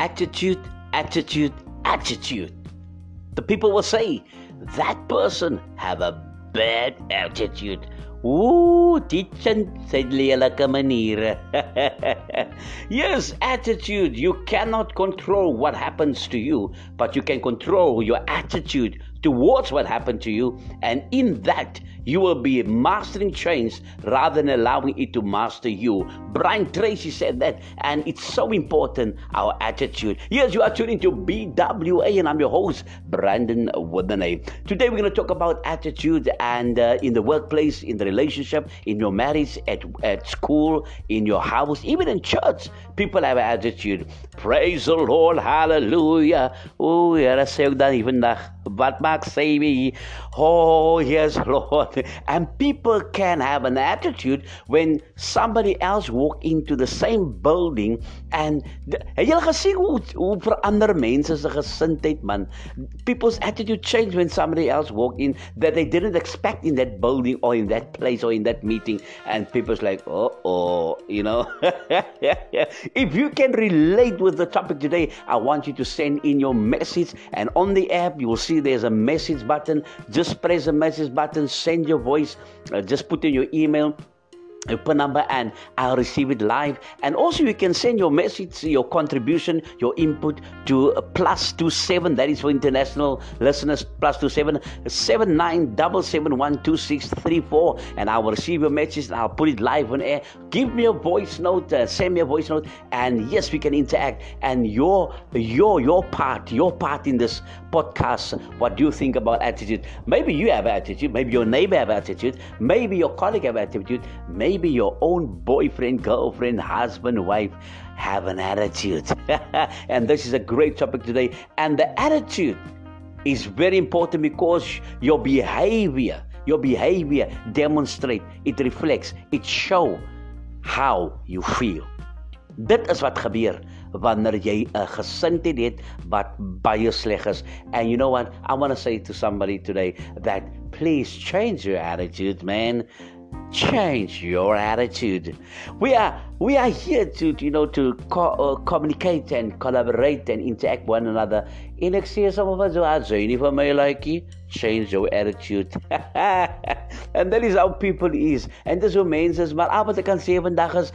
attitude, attitude, attitude. The people will say, that person have a bad attitude. Ooh, sy lelike maniere. yes, attitude. You cannot control what happens to you, but you can control your attitude towards what happened to you. And in that, you will be mastering change rather than allowing it to master you. Brian Tracy said that, and it's so important our attitude. Yes, you are tuning to BWA, and I'm your host, Brandon Woodenay. Today, we're going to talk about attitude and uh, in the workplace, in the relationship, in your marriage, at, at school, in your house, even in church. People have attitude. Praise the Lord, hallelujah. Oh, sê ek dan vandag. Wat maak sê my? Oh, yes, Lord. And people can have an attitude when somebody else walk into the same building and het eh, jy gesien hoe hoe verander mense se gesindheid man? People's attitude change when somebody else walk in that they didn't expect in that building or in that place or in that meeting and people's like, "Oh, oh, you know." if you can relate with the topic today, I want you to send in your message and on the app you will see there's a message button. Just press the message button, send send your voice, uh, just put in your email phone number and I'll receive it live. And also you can send your message, your contribution, your input to plus two seven. That is for international listeners. Plus two seven seven nine double seven one two six three four. And I will receive your message and I'll put it live on air. Give me a voice note. Uh, send me a voice note. And yes, we can interact. And your your your part, your part in this podcast. What do you think about attitude? Maybe you have attitude. Maybe your neighbor have attitude. Maybe your colleague have attitude. Maybe maybe your own boyfriend, girlfriend, husband, wife have an attitude. and this is a great topic today. And the attitude is very important because your behavior, your behavior demonstrate, it reflects, it show how you feel. Dit is wat gebeur wanneer jy 'n gesindheid het wat baie sleg is. And you know what? I want to say to somebody today that please change your attitude, man change your attitude. We are we are here to you know to co- uh, communicate and collaborate and interact one another. In excess of us are joining for my like change your attitude. and that is how people is. And dis hoe mense is, maar wat ek kan sê vandag is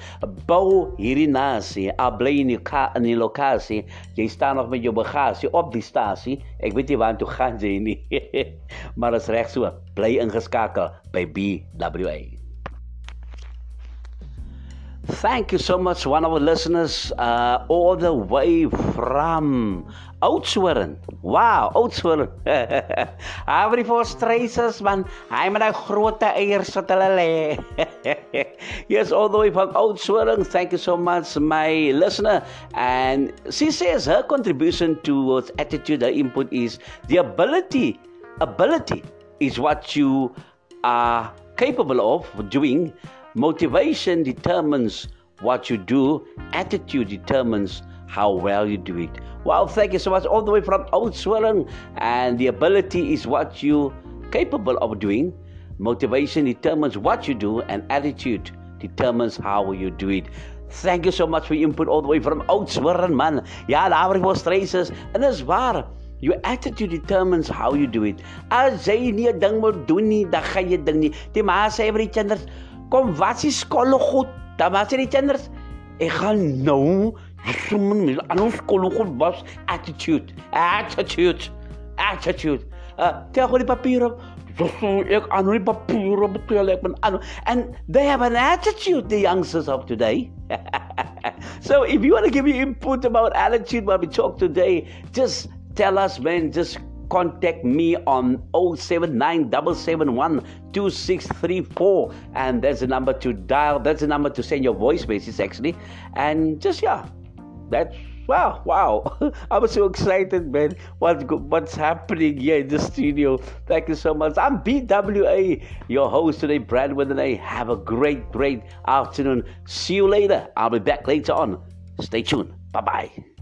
bou hierdie nasie. Al in die ka in die lokasie, jy staan nog met jou bagasie op die stasie. Ek weet nie waar toe gaan jy nie. maar is reg so. Bly ingeskakel by BWA. Thank you so much, one of our listeners, uh, all the way from Oudtshoorn. Wow, Oudtshoorn. Every for stresses, man. Hy met 'n groot eiers wat hulle lê. yes, all the way from Oudtshoorn. Thank you so much, my listener. And she says her contribution towards attitude, her input is the ability. Ability is what you are capable of doing Motivation determines what you do, attitude determines how well you do it. Well, thank you so much, all the way from Oudtshoorn. And the ability is what you capable of doing. Motivation determines what you do, and attitude determines how you do it. Thank you so much for your input all the way from Oudtshoorn, man. Ja, daar was stresses. En dis waar. Your attitude determines how you do it. As jy nie 'n ding moet doen nie, dan gaan jy ding nie. Die ma sê vir die kinders, kom wat is skool goed? Dan was die kinders ek gaan nou sommer met aan ons skool goed was attitude, attitude, attitude. Uh, tel die papier op. So ek aan die papier op tel ek met aan and they have an attitude the youngsters of today. so if you want to give me input about attitude when we talk today, just tell us man, just contact me on 0797712634 and there's a number to dial that's a number to send your voice message actually. And just yeah that's wow wow. I was so excited man. What's what's happening here in the studio? Thank you so much. I'm bwa your host today brad with an a have a great great afternoon. See you later. I'll be back later on. Stay tuned. Bye bye